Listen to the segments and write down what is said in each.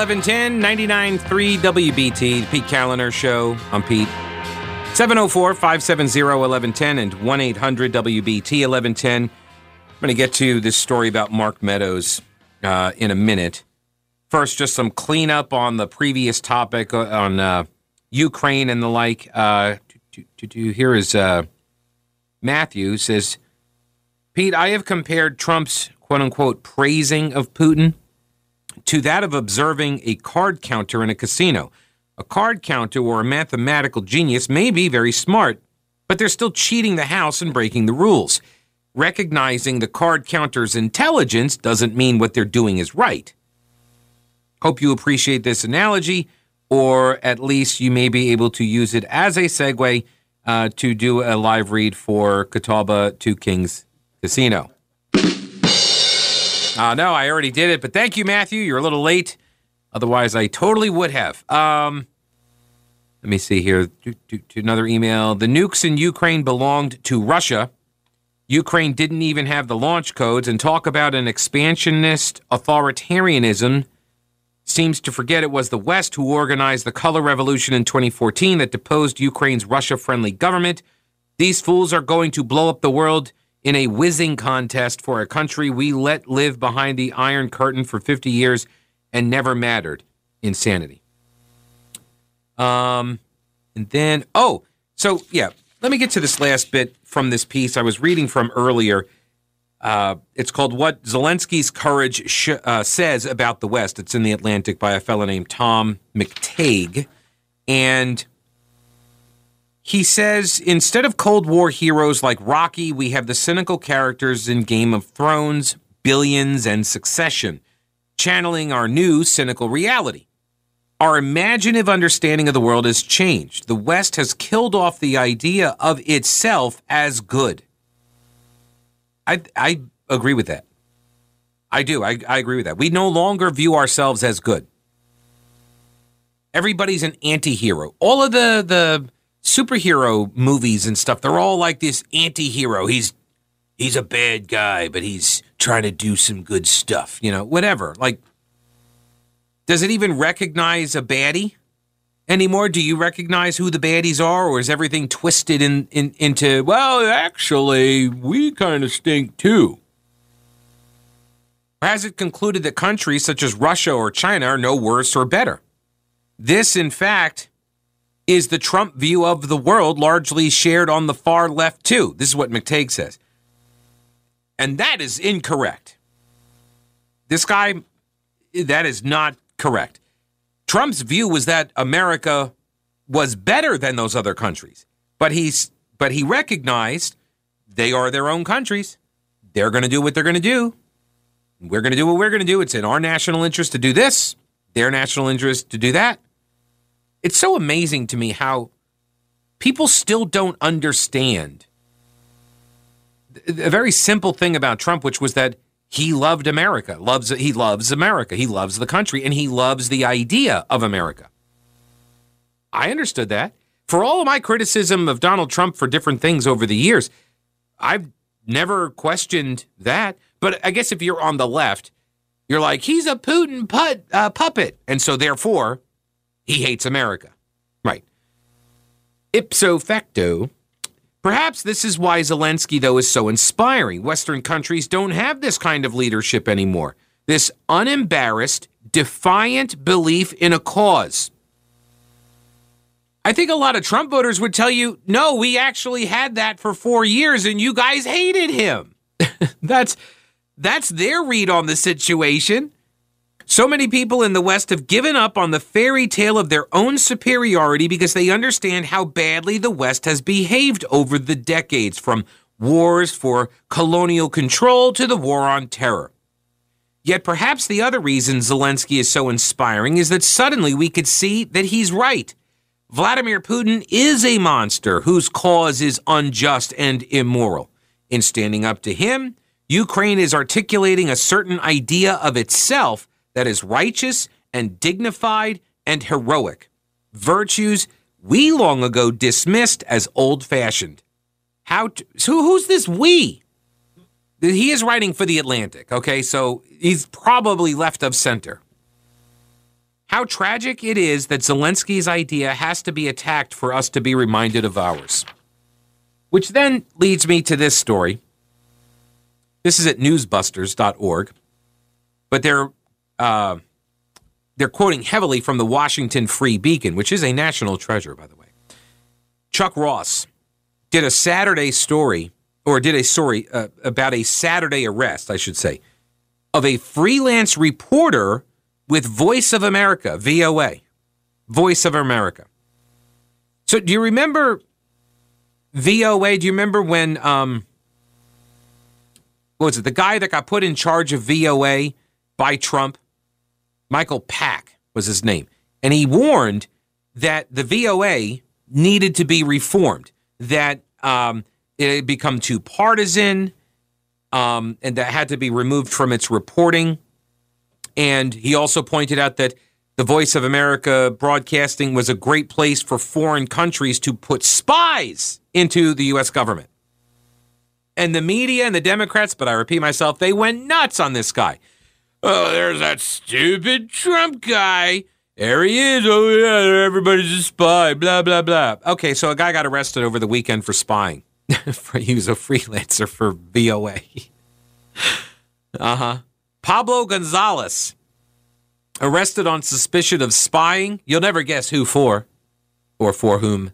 News Talk 1110, 99.3 WBT, the Pete Kaliner Show. I'm Pete. 704 570 1110 and 1 800 WBT 1110. I'm going to get to this story about Mark Meadows uh, in a minute. First, just some cleanup on the previous topic uh, on uh, Ukraine and the like. Uh, here is uh, Matthew says, Pete, I have compared Trump's quote unquote praising of Putin to that of observing a card counter in a casino. A card counter or a mathematical genius may be very smart, but they're still cheating the house and breaking the rules. Recognizing the card counter's intelligence doesn't mean what they're doing is right. Hope you appreciate this analogy, or at least you may be able to use it as a segue uh, to do a live read for Catawba Two Kings Casino. Uh, no, I already did it, but thank you, Matthew. You're a little late. Otherwise, I totally would have. Um, let me see here. To, to, to another email. The nukes in Ukraine belonged to Russia. Ukraine didn't even have the launch codes, and talk about an expansionist authoritarianism seems to forget it was the West who organized the color revolution in 2014 that deposed Ukraine's Russia friendly government. These fools are going to blow up the world in a whizzing contest for a country we let live behind the Iron Curtain for 50 years and never mattered. Insanity. Um, and then, oh, so yeah, let me get to this last bit from this piece I was reading from earlier. Uh, it's called What Zelensky's Courage Sh- uh, Says About the West. It's in The Atlantic by a fellow named Tom McTague. And he says instead of Cold War heroes like Rocky, we have the cynical characters in Game of Thrones, Billions, and Succession, channeling our new cynical reality. Our imaginative understanding of the world has changed. The West has killed off the idea of itself as good. I, I agree with that. I do. I, I agree with that. We no longer view ourselves as good. Everybody's an anti hero. All of the, the superhero movies and stuff, they're all like this anti-hero. He's he's a bad guy, but he's trying to do some good stuff, you know, whatever. Like does it even recognize a baddie anymore? Do you recognize who the baddies are or is everything twisted in, in into well, actually, we kind of stink too? Or has it concluded that countries such as Russia or China are no worse or better? This, in fact, is the Trump view of the world largely shared on the far left, too. This is what McTague says. And that is incorrect. This guy, that is not correct. Trump's view was that America was better than those other countries. But he's but he recognized they are their own countries. They're going to do what they're going to do. We're going to do what we're going to do. It's in our national interest to do this, their national interest to do that. It's so amazing to me how people still don't understand a very simple thing about Trump, which was that he loved America, loves he loves America, he loves the country, and he loves the idea of America. I understood that. For all of my criticism of Donald Trump for different things over the years, I've never questioned that. But I guess if you're on the left, you're like he's a Putin put, uh, puppet, and so therefore he hates America. Right. Ipso facto, perhaps this is why Zelensky, though, is so inspiring. Western countries don't have this kind of leadership anymore. This unembarrassed, defiant belief in a cause. I think a lot of Trump voters would tell you, no, we actually had that for four years and you guys hated him. that's that's their read on the situation. So many people in the West have given up on the fairy tale of their own superiority because they understand how badly the West has behaved over the decades, from wars for colonial control to the war on terror. Yet perhaps the other reason Zelensky is so inspiring is that suddenly we could see that he's right. Vladimir Putin is a monster whose cause is unjust and immoral. In standing up to him, Ukraine is articulating a certain idea of itself that is righteous and dignified and heroic. Virtues we long ago dismissed as old fashioned. How so who's this we? He is writing for the Atlantic, okay? So he's probably left of center. how tragic it is that Zelensky's idea has to be attacked for us to be reminded of ours. Which then leads me to this story. This is at newsbusters.org, but they're uh, they're quoting heavily from the Washington Free Beacon, which is a national treasure, by the way. Chuck Ross did a Saturday story, or did a story uh, about a Saturday arrest, I should say, of a freelance reporter with Voice of America, VOA, Voice of America. So, do you remember VOA? Do you remember when, um, what was it, the guy that got put in charge of VOA by Trump? Michael Pack was his name. And he warned that the VOA needed to be reformed, that um, it had become too partisan, um, and that had to be removed from its reporting. And he also pointed out that the Voice of America broadcasting was a great place for foreign countries to put spies into the U.S. government. And the media and the Democrats, but I repeat myself, they went nuts on this guy. Oh, there's that stupid Trump guy. There he is. Oh, yeah, everybody's a spy. Blah, blah, blah. Okay, so a guy got arrested over the weekend for spying. he was a freelancer for VOA. uh huh. Pablo Gonzalez, arrested on suspicion of spying. You'll never guess who for or for whom.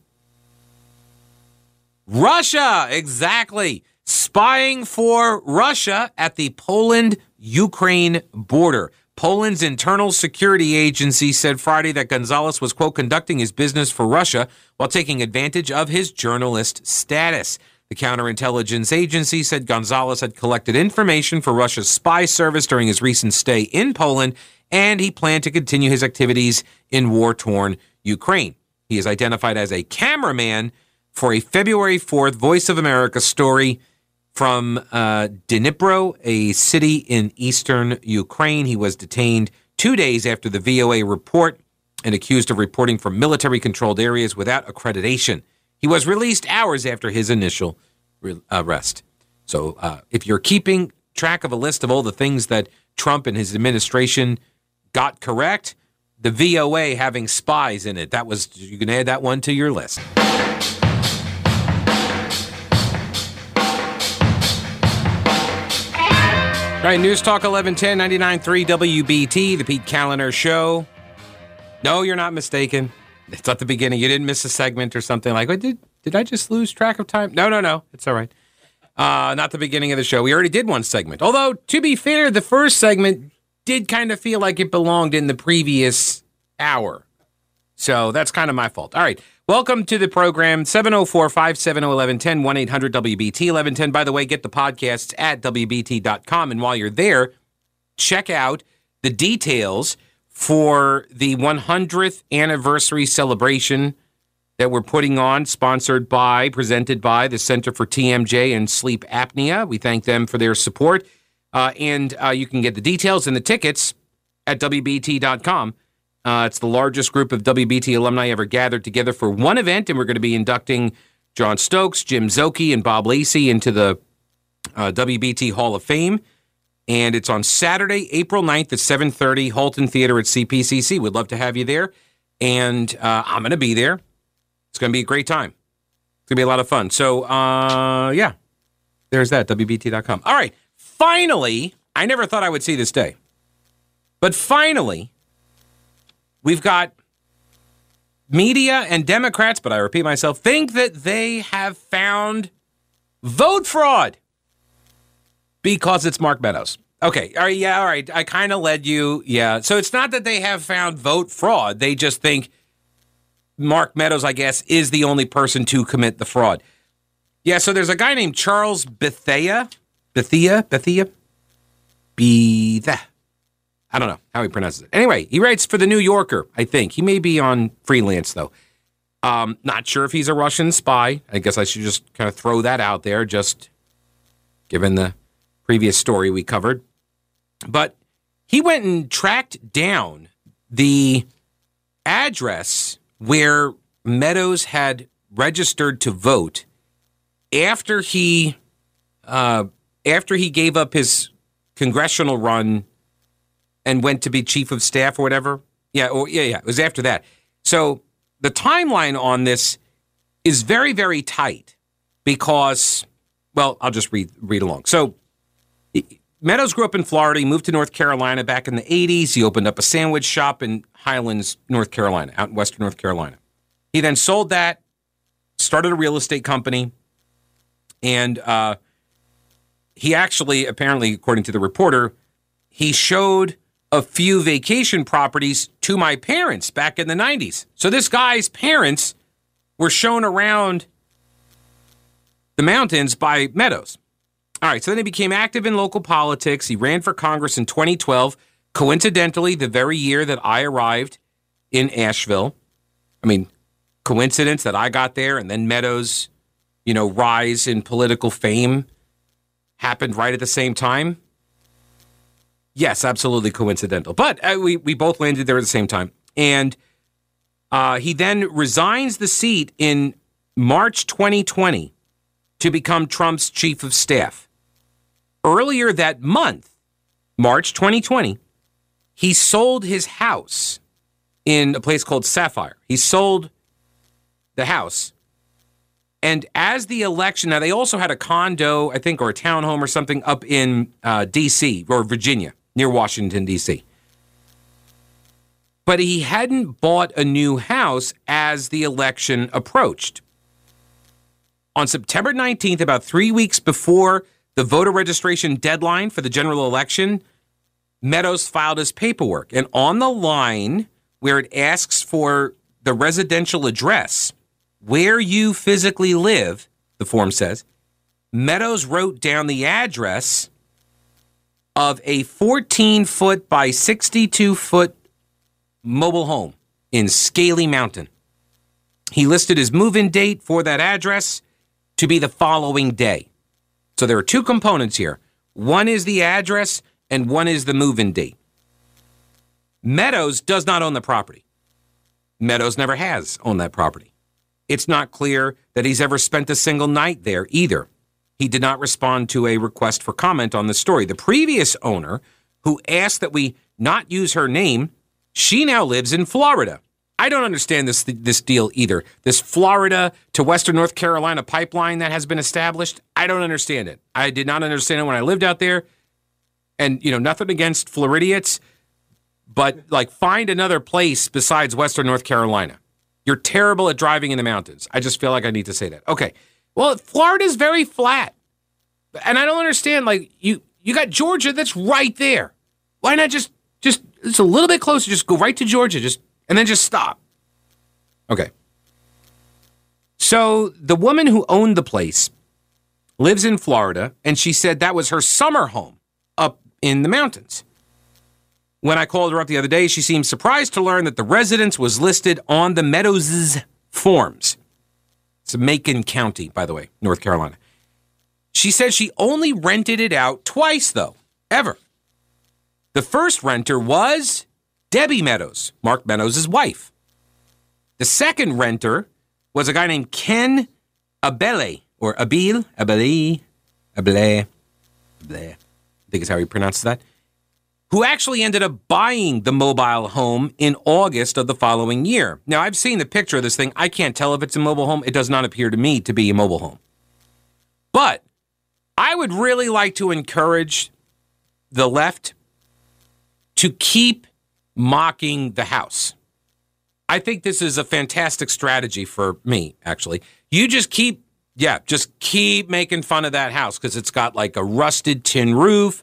Russia, exactly. Spying for Russia at the Poland Ukraine border. Poland's internal security agency said Friday that Gonzalez was, quote, conducting his business for Russia while taking advantage of his journalist status. The counterintelligence agency said Gonzalez had collected information for Russia's spy service during his recent stay in Poland, and he planned to continue his activities in war torn Ukraine. He is identified as a cameraman for a February 4th Voice of America story from uh, Dnipro, a city in eastern Ukraine. He was detained two days after the VOA report and accused of reporting from military controlled areas without accreditation. He was released hours after his initial re- arrest. So, uh, if you're keeping track of a list of all the things that Trump and his administration got correct, the VOA having spies in it, that was, you can add that one to your list. All right, News Talk 1110 99.3 WBT, the Pete Kaliner Show. No, you're not mistaken. It's at the beginning. You didn't miss a segment or something like, what, did, did I just lose track of time? No, no, no. It's all right. Uh, not the beginning of the show. We already did one segment. Although, to be fair, the first segment did kind of feel like it belonged in the previous hour. So that's kind of my fault. All right. Welcome to the program 704 570 1110 1 800 WBT 1110. By the way, get the podcasts at WBT.com. And while you're there, check out the details for the 100th anniversary celebration that we're putting on, sponsored by, presented by the Center for TMJ and Sleep Apnea. We thank them for their support. Uh, and uh, you can get the details and the tickets at WBT.com. Uh, it's the largest group of WBT alumni ever gathered together for one event, and we're going to be inducting John Stokes, Jim Szoke, and Bob Lacey into the uh, WBT Hall of Fame. And it's on Saturday, April 9th at 7.30, Halton Theater at CPCC. We'd love to have you there. And uh, I'm going to be there. It's going to be a great time. It's going to be a lot of fun. So, uh, yeah, there's that, WBT.com. All right, finally, I never thought I would see this day. But finally, We've got media and Democrats, but I repeat myself, think that they have found vote fraud because it's Mark Meadows. Okay, all right, yeah, all right. I kind of led you. Yeah. So it's not that they have found vote fraud. They just think Mark Meadows, I guess, is the only person to commit the fraud. Yeah, so there's a guy named Charles Bethea. Bethea? Bethea? Bethea. I don't know how he pronounces it. Anyway, he writes for the New Yorker, I think. He may be on freelance, though. Um, not sure if he's a Russian spy. I guess I should just kind of throw that out there, just given the previous story we covered. But he went and tracked down the address where Meadows had registered to vote after he uh, after he gave up his congressional run and went to be chief of staff or whatever. Yeah, oh, yeah, yeah. It was after that. So the timeline on this is very, very tight because, well, I'll just read read along. So Meadows grew up in Florida. He moved to North Carolina back in the 80s. He opened up a sandwich shop in Highlands, North Carolina, out in Western North Carolina. He then sold that, started a real estate company, and uh, he actually, apparently, according to the reporter, he showed a few vacation properties to my parents back in the 90s. So this guy's parents were shown around the mountains by Meadows. All right, so then he became active in local politics. He ran for Congress in 2012, coincidentally, the very year that I arrived in Asheville. I mean, coincidence that I got there and then Meadows, you know, rise in political fame happened right at the same time. Yes, absolutely coincidental. But uh, we, we both landed there at the same time. And uh, he then resigns the seat in March 2020 to become Trump's chief of staff. Earlier that month, March 2020, he sold his house in a place called Sapphire. He sold the house. And as the election, now they also had a condo, I think, or a townhome or something up in uh, D.C. or Virginia near Washington, D.C. But he hadn't bought a new house as the election approached. On September 19th, about three weeks before the voter registration deadline for the general election, Meadows filed his paperwork. And on the line where it asks for the residential address, where you physically live, the form says, Meadows wrote down the address of a 14 foot by 62 foot mobile home in Scaly Mountain. He listed his move in date for that address to be the following day. So there are two components here one is the address, and one is the move in date. Meadows does not own the property. Meadows never has owned that property. It's not clear that he's ever spent a single night there either he did not respond to a request for comment on the story. The previous owner, who asked that we not use her name, she now lives in Florida. I don't understand this this deal either. This Florida to Western North Carolina pipeline that has been established, I don't understand it. I did not understand it when I lived out there. And you know, nothing against Floridians, but like find another place besides Western North Carolina. You're terrible at driving in the mountains. I just feel like I need to say that. Okay. Well, Florida's very flat. And I don't understand like you you got Georgia that's right there. Why not just just it's a little bit closer, just go right to Georgia just and then just stop. Okay. So the woman who owned the place lives in Florida and she said that was her summer home up in the mountains. When I called her up the other day, she seemed surprised to learn that the residence was listed on the Meadows' forms. Macon County, by the way, North Carolina. She says she only rented it out twice, though, ever. The first renter was Debbie Meadows, Mark Meadows' wife. The second renter was a guy named Ken Abele, or Abil, Abele, Abele, Abele, I think is how he pronounces that who actually ended up buying the mobile home in August of the following year. Now, I've seen the picture of this thing. I can't tell if it's a mobile home. It does not appear to me to be a mobile home. But I would really like to encourage the left to keep mocking the house. I think this is a fantastic strategy for me, actually. You just keep, yeah, just keep making fun of that house because it's got like a rusted tin roof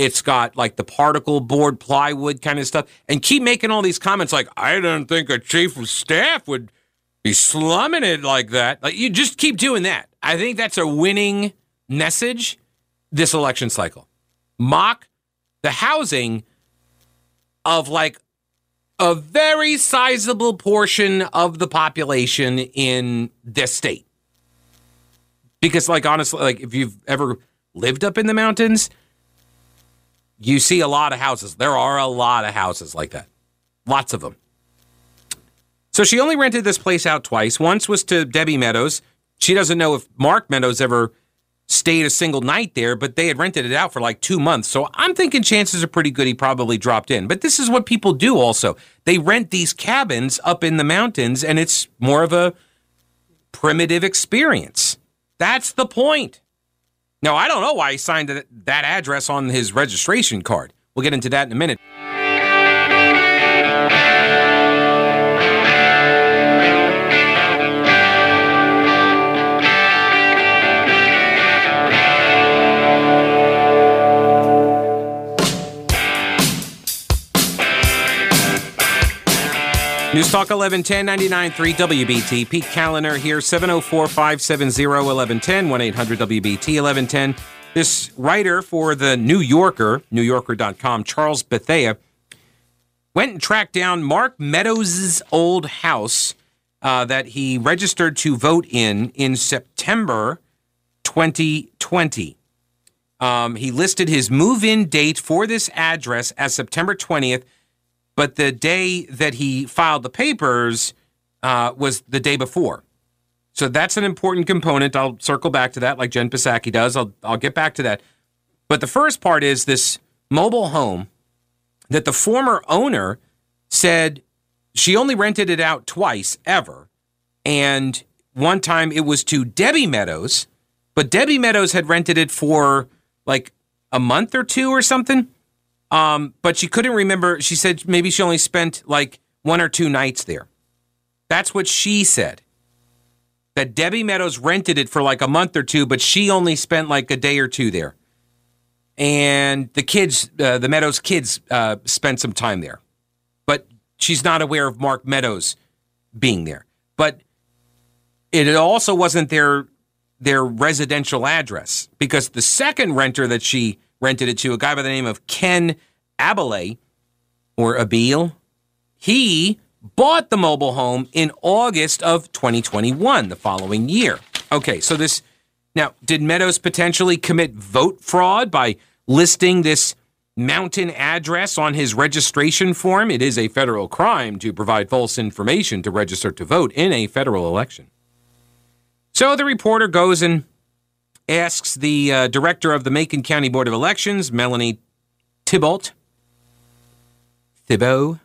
it's got like the particle board plywood kind of stuff. And keep making all these comments like, I don't think a chief of staff would be slumming it like that. Like you just keep doing that. I think that's a winning message this election cycle. Mock the housing of like a very sizable portion of the population in this state. Because like honestly, like if you've ever lived up in the mountains, you see a lot of houses. There are a lot of houses like that, lots of them. So she only rented this place out twice. Once was to Debbie Meadows. She doesn't know if Mark Meadows ever stayed a single night there, but they had rented it out for like two months. So I'm thinking chances are pretty good he probably dropped in. But this is what people do also. They rent these cabins up in the mountains, and it's more of a primitive experience. That's the point. Now, I don't know why he signed that address on his registration card. We'll get into that in a minute. News Talk 1110 99.3 WBT. Pete Kaliner here, 704 570 1110, 1 800 WBT 1110. This writer for the New Yorker, NewYorker.com, Charles Bethea, went and tracked down Mark Meadows' old house uh, that he registered to vote in in September 2020. Um, he listed his move in date for this address as September 20th but the day that he filed the papers uh, was the day before. So that's an important component. I'll circle back to that like Jen Psaki does. I'll, I'll get back to that. But the first part is this mobile home that the former owner said she only rented it out twice ever. And one time it was to Debbie Meadows, but Debbie Meadows had rented it for like a month or two or something. Um, but she couldn't remember. She said maybe she only spent like one or two nights there. That's what she said. That Debbie Meadows rented it for like a month or two, but she only spent like a day or two there. And the kids, uh, the Meadows kids, uh, spent some time there. But she's not aware of Mark Meadows being there. But it also wasn't their their residential address because the second renter that she rented it to a guy by the name of Ken Abele or Abil. He bought the mobile home in August of 2021, the following year. Okay, so this now, did Meadows potentially commit vote fraud by listing this mountain address on his registration form? It is a federal crime to provide false information to register to vote in a federal election. So the reporter goes and asks the uh, director of the Macon County Board of Elections, Melanie Thibault, Thibault,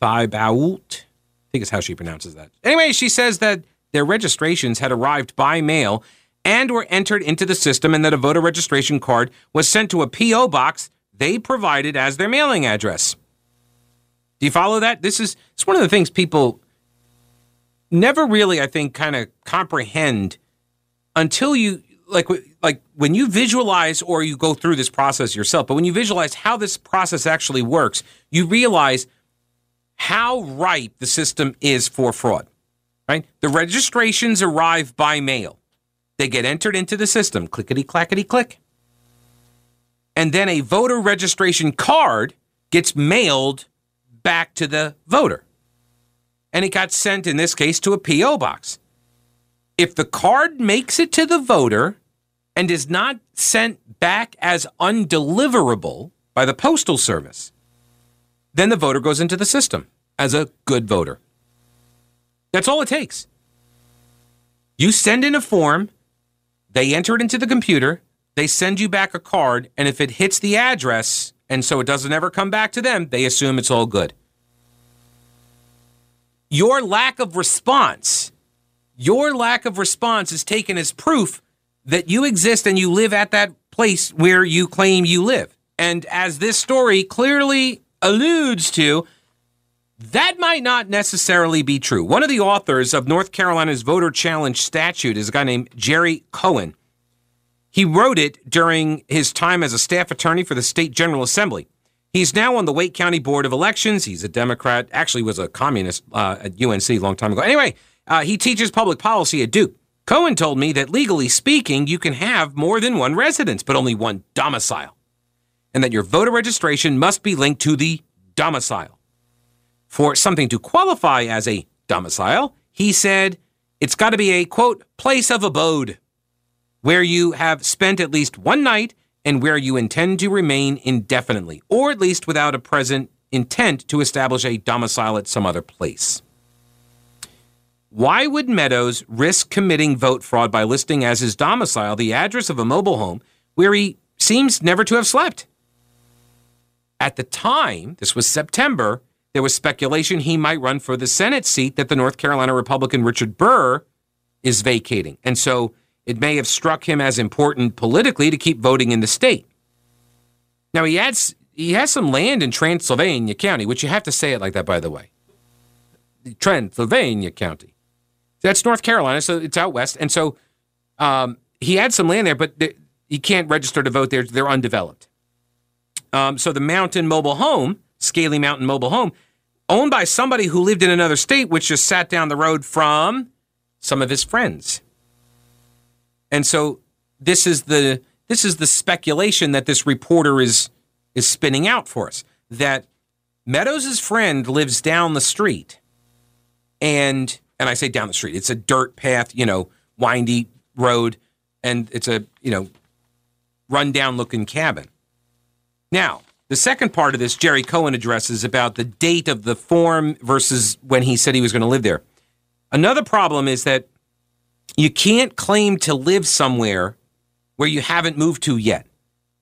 Thibault, I think is how she pronounces that. Anyway, she says that their registrations had arrived by mail and were entered into the system, and that a voter registration card was sent to a P.O. box they provided as their mailing address. Do you follow that? This is it's one of the things people never really, I think, kind of comprehend until you like like when you visualize or you go through this process yourself, but when you visualize how this process actually works, you realize how ripe the system is for fraud. Right? The registrations arrive by mail. They get entered into the system, clickety clackety click. And then a voter registration card gets mailed back to the voter. And it got sent, in this case, to a P.O. box. If the card makes it to the voter and is not sent back as undeliverable by the Postal Service, then the voter goes into the system as a good voter. That's all it takes. You send in a form, they enter it into the computer, they send you back a card, and if it hits the address, and so it doesn't ever come back to them, they assume it's all good. Your lack of response your lack of response is taken as proof that you exist and you live at that place where you claim you live. And as this story clearly alludes to, that might not necessarily be true. One of the authors of North Carolina's voter challenge statute is a guy named Jerry Cohen. He wrote it during his time as a staff attorney for the state general assembly. He's now on the Wake County Board of Elections. He's a Democrat, actually was a communist uh, at UNC a long time ago. Anyway, uh, he teaches public policy at Duke. Cohen told me that legally speaking, you can have more than one residence, but only one domicile, and that your voter registration must be linked to the domicile. For something to qualify as a domicile, he said it's got to be a quote, place of abode, where you have spent at least one night and where you intend to remain indefinitely, or at least without a present intent to establish a domicile at some other place. Why would Meadows risk committing vote fraud by listing as his domicile the address of a mobile home where he seems never to have slept? At the time, this was September, there was speculation he might run for the Senate seat that the North Carolina Republican Richard Burr is vacating. And so it may have struck him as important politically to keep voting in the state. Now he adds he has some land in Transylvania County, which you have to say it like that, by the way. Transylvania County. That's North Carolina, so it's out west. And so um, he had some land there, but he can't register to vote there. They're undeveloped. Um, so the Mountain Mobile Home, Scaly Mountain Mobile Home, owned by somebody who lived in another state, which just sat down the road from some of his friends. And so this is the this is the speculation that this reporter is is spinning out for us that Meadows' friend lives down the street. And and I say down the street. It's a dirt path, you know, windy road and it's a, you know, rundown looking cabin. Now, the second part of this, Jerry Cohen addresses about the date of the form versus when he said he was going to live there. Another problem is that you can't claim to live somewhere where you haven't moved to yet.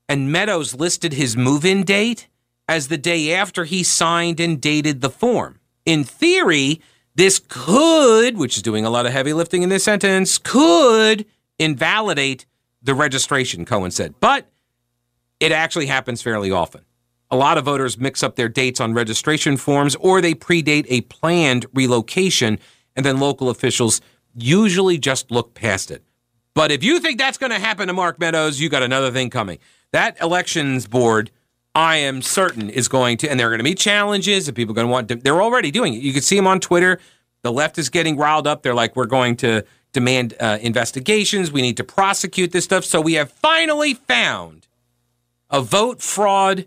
And Meadows listed his move in date as the day after he signed and dated the form. In theory, this could, which is doing a lot of heavy lifting in this sentence, could invalidate the registration, Cohen said. But it actually happens fairly often. A lot of voters mix up their dates on registration forms or they predate a planned relocation, and then local officials usually just look past it. But if you think that's going to happen to Mark Meadows, you got another thing coming. That elections board, I am certain, is going to, and there are going to be challenges, and people are going to want to, they're already doing it. You can see them on Twitter. The left is getting riled up. They're like, we're going to demand uh, investigations. We need to prosecute this stuff. So we have finally found a vote fraud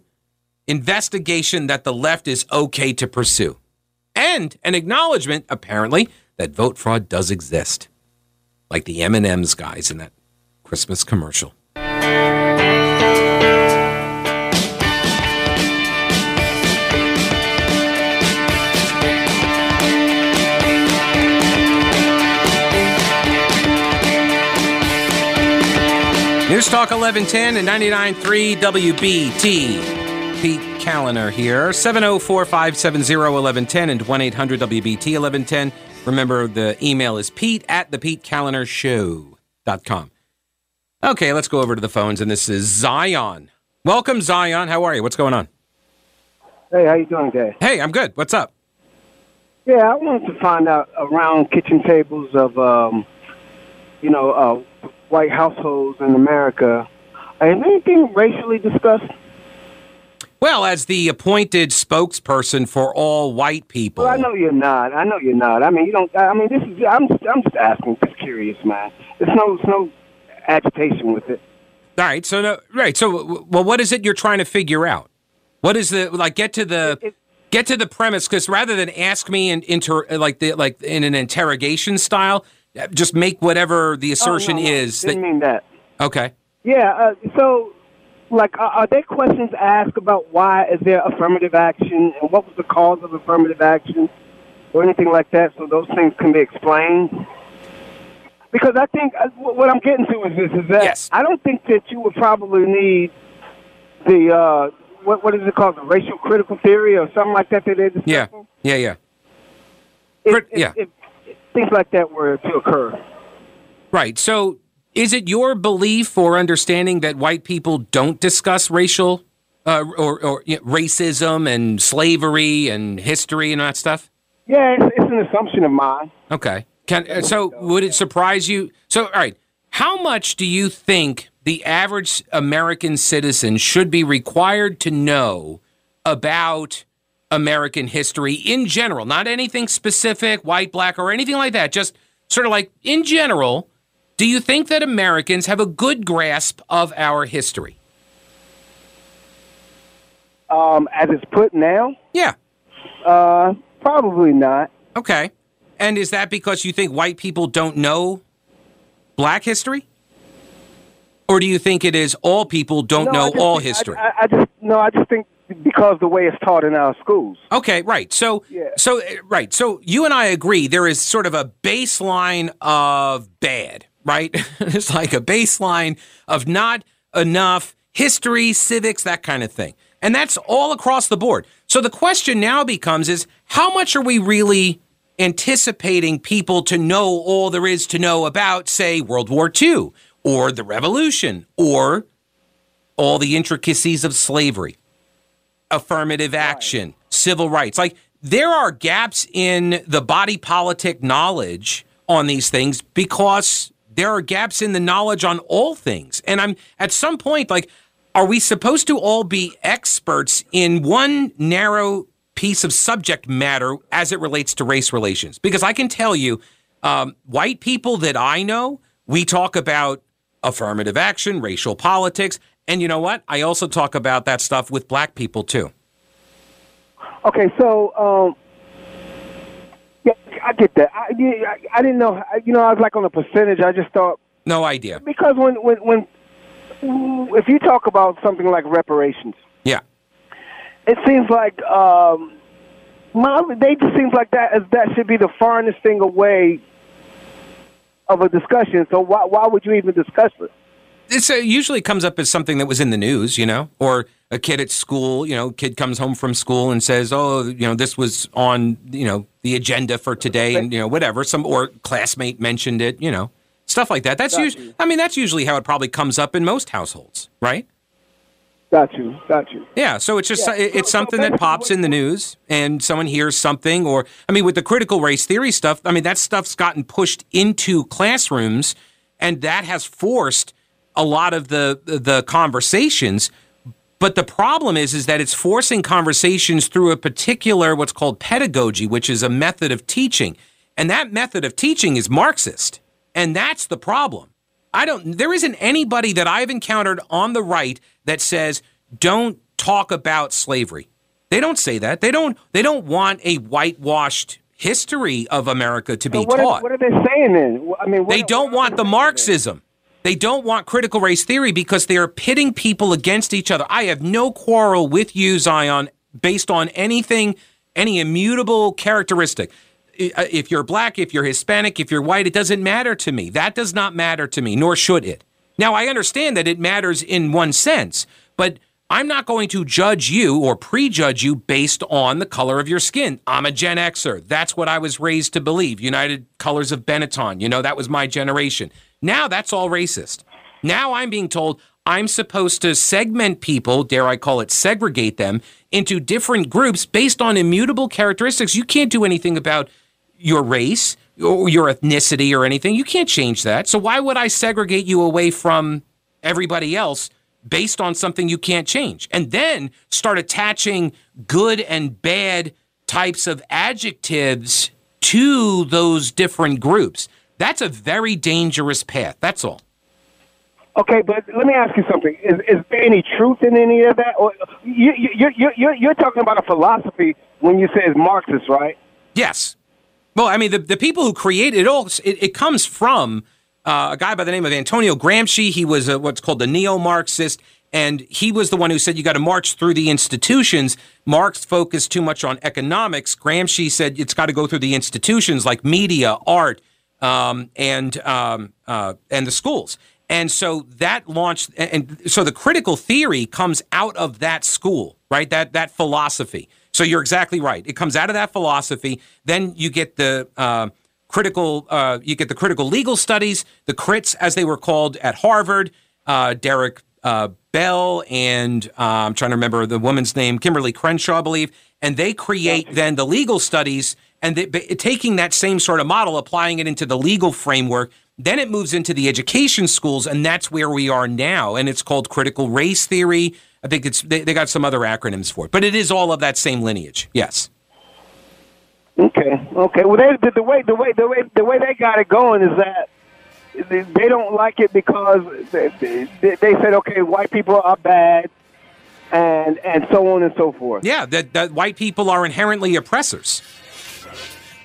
investigation that the left is okay to pursue. And an acknowledgement, apparently, that vote fraud does exist. Like the M&M's guys in that Christmas commercial. News Talk 1110 and 99.3 WBT. Pete Kaliner here. 704 570 1110 and 1 800 WBT 1110. Remember, the email is pete at the Pete Kaliner Show.com. Okay, let's go over to the phones, and this is Zion. Welcome, Zion. How are you? What's going on? Hey, how you doing, Dave? Hey, I'm good. What's up? Yeah, I wanted to find out around kitchen tables of, um, you know, uh, white households in America. Is anything racially discussed? Well, as the appointed spokesperson for all white people. Well, I know you're not. I know you're not. I mean, you don't. I mean, this is. I'm. I'm just asking. Just curious, man. There's no. There's no agitation with it. All right. So no. Right. So well, what is it you're trying to figure out? What is the like? Get to the. It, it, get to the premise because rather than ask me in inter like the like in an interrogation style, just make whatever the assertion oh, no, is. Didn't that, mean that. Okay. Yeah. Uh, so, like, are, are there questions asked about why is there affirmative action and what was the cause of affirmative action or anything like that? So those things can be explained. Because I think uh, what I'm getting to is this: is that yes. I don't think that you would probably need the uh, what what is it called, the racial critical theory or something like that that they're discussing. Yeah. Yeah. Yeah. If, yeah. If, things like that were to occur. Right. So, is it your belief or understanding that white people don't discuss racial uh, or, or you know, racism and slavery and history and that stuff? Yeah, it's, it's an assumption of mine. Okay. Can, uh, so, would it surprise you? So, all right. How much do you think the average American citizen should be required to know about American history in general, not anything specific, white, black, or anything like that, just sort of like in general, do you think that Americans have a good grasp of our history? Um, as it's put now? Yeah. Uh, probably not. Okay. And is that because you think white people don't know black history? Or do you think it is all people don't no, know all history? I, I, I, just no, I just think because the way it's taught in our schools. Okay, right. So, Yeah. so uh, right. So you and I agree there is sort of a baseline of bad, right? it's like a baseline of not enough history, civics, that kind of thing. And that's all across the board. So the question now becomes is how much are we really anticipating people to know all there is to know about, say, World War II or the Revolution or all the intricacies of slavery? Affirmative action, civil rights. Like there are gaps in the body politic knowledge on these things because there are gaps in the knowledge on all things. And I'm at some point like are we supposed to all be experts in one narrow piece of subject matter as it relates to race relations? Because I can tell you, um, white people that I know, we talk about affirmative action, racial politics, and you know what? I also talk about that stuff with black people too. Okay, so um, yeah, I get that. I, I, I didn't know. You know, I was like on a percentage. I just thought No idea. because when when when if you talk about something like reparations, Yeah. it seems like um, my, they just seems like that as that should be the farthest thing away of a discussion. So why why would you even discuss it? It's uh, usually comes up as something that was in the news, you know, or a kid at school, you know, kid comes home from school and says, "Oh, you know, this was on, you know, the agenda for today," and you know, whatever. Some or classmate mentioned it, you know, stuff like that. That's Got usually, you. I mean, that's usually how it probably comes up in most households, right? Got you, got you. Yeah, so it's just Yeah, it- it's so- so something that pops in the news, and someone hears something, or I mean, with the critical race theory stuff, I mean, that stuff's gotten pushed into classrooms, and that has forced a lot of the the conversations. But the problem is, is that it's forcing conversations through a particular what's called pedagogy, which is a method of teaching, and that method of teaching is Marxist, and that's the problem. I don't. There isn't anybody that I've encountered on the right that says don't talk about slavery. They don't say that. They don't. They don't want a whitewashed history of America to be what, taught. are, what are they saying then? I mean, what, They don't what want the Marxism. They don't want critical race theory because they are pitting people against each other. I have no quarrel with you, Zion, based on anything, any immutable characteristic. Uh, If you're black, if you're Hispanic, if you're white, it doesn't matter to me. That does not matter to me, nor should it. Now, I understand that it matters in one sense, but I'm not going to judge you or prejudge you based on the color of your skin. I'm a Gen Xer. That's what I was raised to believe. United Colors of Benetton. You know, that was my generation. Now that's all racist. Now I'm being told I'm supposed to segment people, dare I call it segregate them, into different groups based on immutable characteristics. You can't do anything about your race or your ethnicity or anything. You can't change that. So why would I segregate you away from everybody else based on something you can't change? And then start attaching good and bad types of adjectives to those different groups. That's a very dangerous path. That's all. Okay, but let me ask you something. Is, is there any truth in any of that? Or you, you, you, you, you're, you're talking about a philosophy when you say it's Marxist, right? Yes. Well, I mean, the, the people who created it all, it, it comes from uh, a guy by the name of Antonio Gramsci. He was a, what's called the neo Marxist, and he was the one who said you got to march through the institutions. Marx focused too much on economics. Gramsci said it's got to go through the institutions like media, art, um, and um, uh, and the schools. And so that launched, and so the critical theory comes out of that school, right? That that philosophy. So you're exactly right. It comes out of that philosophy. Then you get the uh, critical, uh, you get the critical legal studies, the crits as they were called at Harvard. Uh, Derrick uh, Bell and uh, I'm trying to remember the woman's name, Kimberly Crenshaw, I believe, and they create then the legal studies and they, taking that same sort of model, applying it into the legal framework. Then it moves into the education schools, and that's where we are now. And it's called critical race theory. I think it's they, they got some other acronyms for it, but it is all of that same lineage. Yes. Okay, okay. Well, they, the, the way the way the way the way they got it going is that they, they don't like it because they, they, they said, okay, white people are bad, and and so on and so forth. Yeah, that, that white people are inherently oppressors.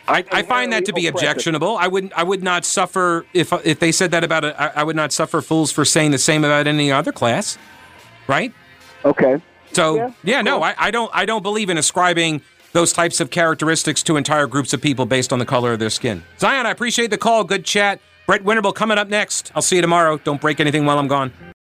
I, I find that to be oppressive. objectionable. I would I would not suffer if if they said that about it. I, I would not suffer fools for saying the same about any other class, right? Okay. So Yeah, yeah, no. I, I don't I don't believe in ascribing those types of characteristics to entire groups of people based on the color of their skin. Zion, I appreciate the call. Good chat. Brett Winterble coming up next. I'll see you tomorrow. Don't break anything while I'm gone.